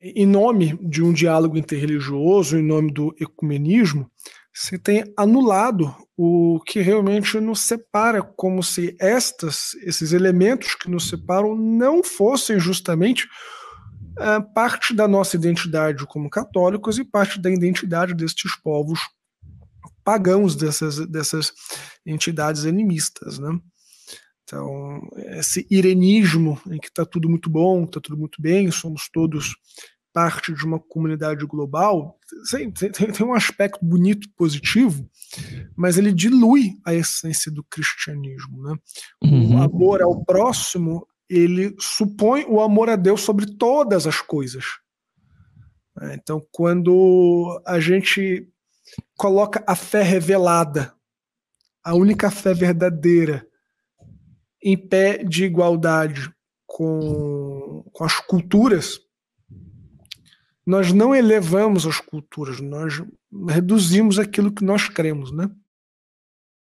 em nome de um diálogo interreligioso, em nome do ecumenismo, se tem anulado o que realmente nos separa, como se estas, esses elementos que nos separam não fossem justamente uh, parte da nossa identidade como católicos e parte da identidade destes povos pagãos, dessas, dessas entidades animistas. Né? Então, esse irenismo em que está tudo muito bom, está tudo muito bem, somos todos parte de uma comunidade global, tem, tem, tem, um aspecto bonito, positivo, mas ele dilui a essência do cristianismo. Né? Uhum. O amor ao próximo, ele supõe o amor a Deus sobre todas as coisas. É, então, quando a gente coloca a fé revelada, a única fé verdadeira, em pé de igualdade com, com as culturas, nós não elevamos as culturas, nós reduzimos aquilo que nós cremos, né?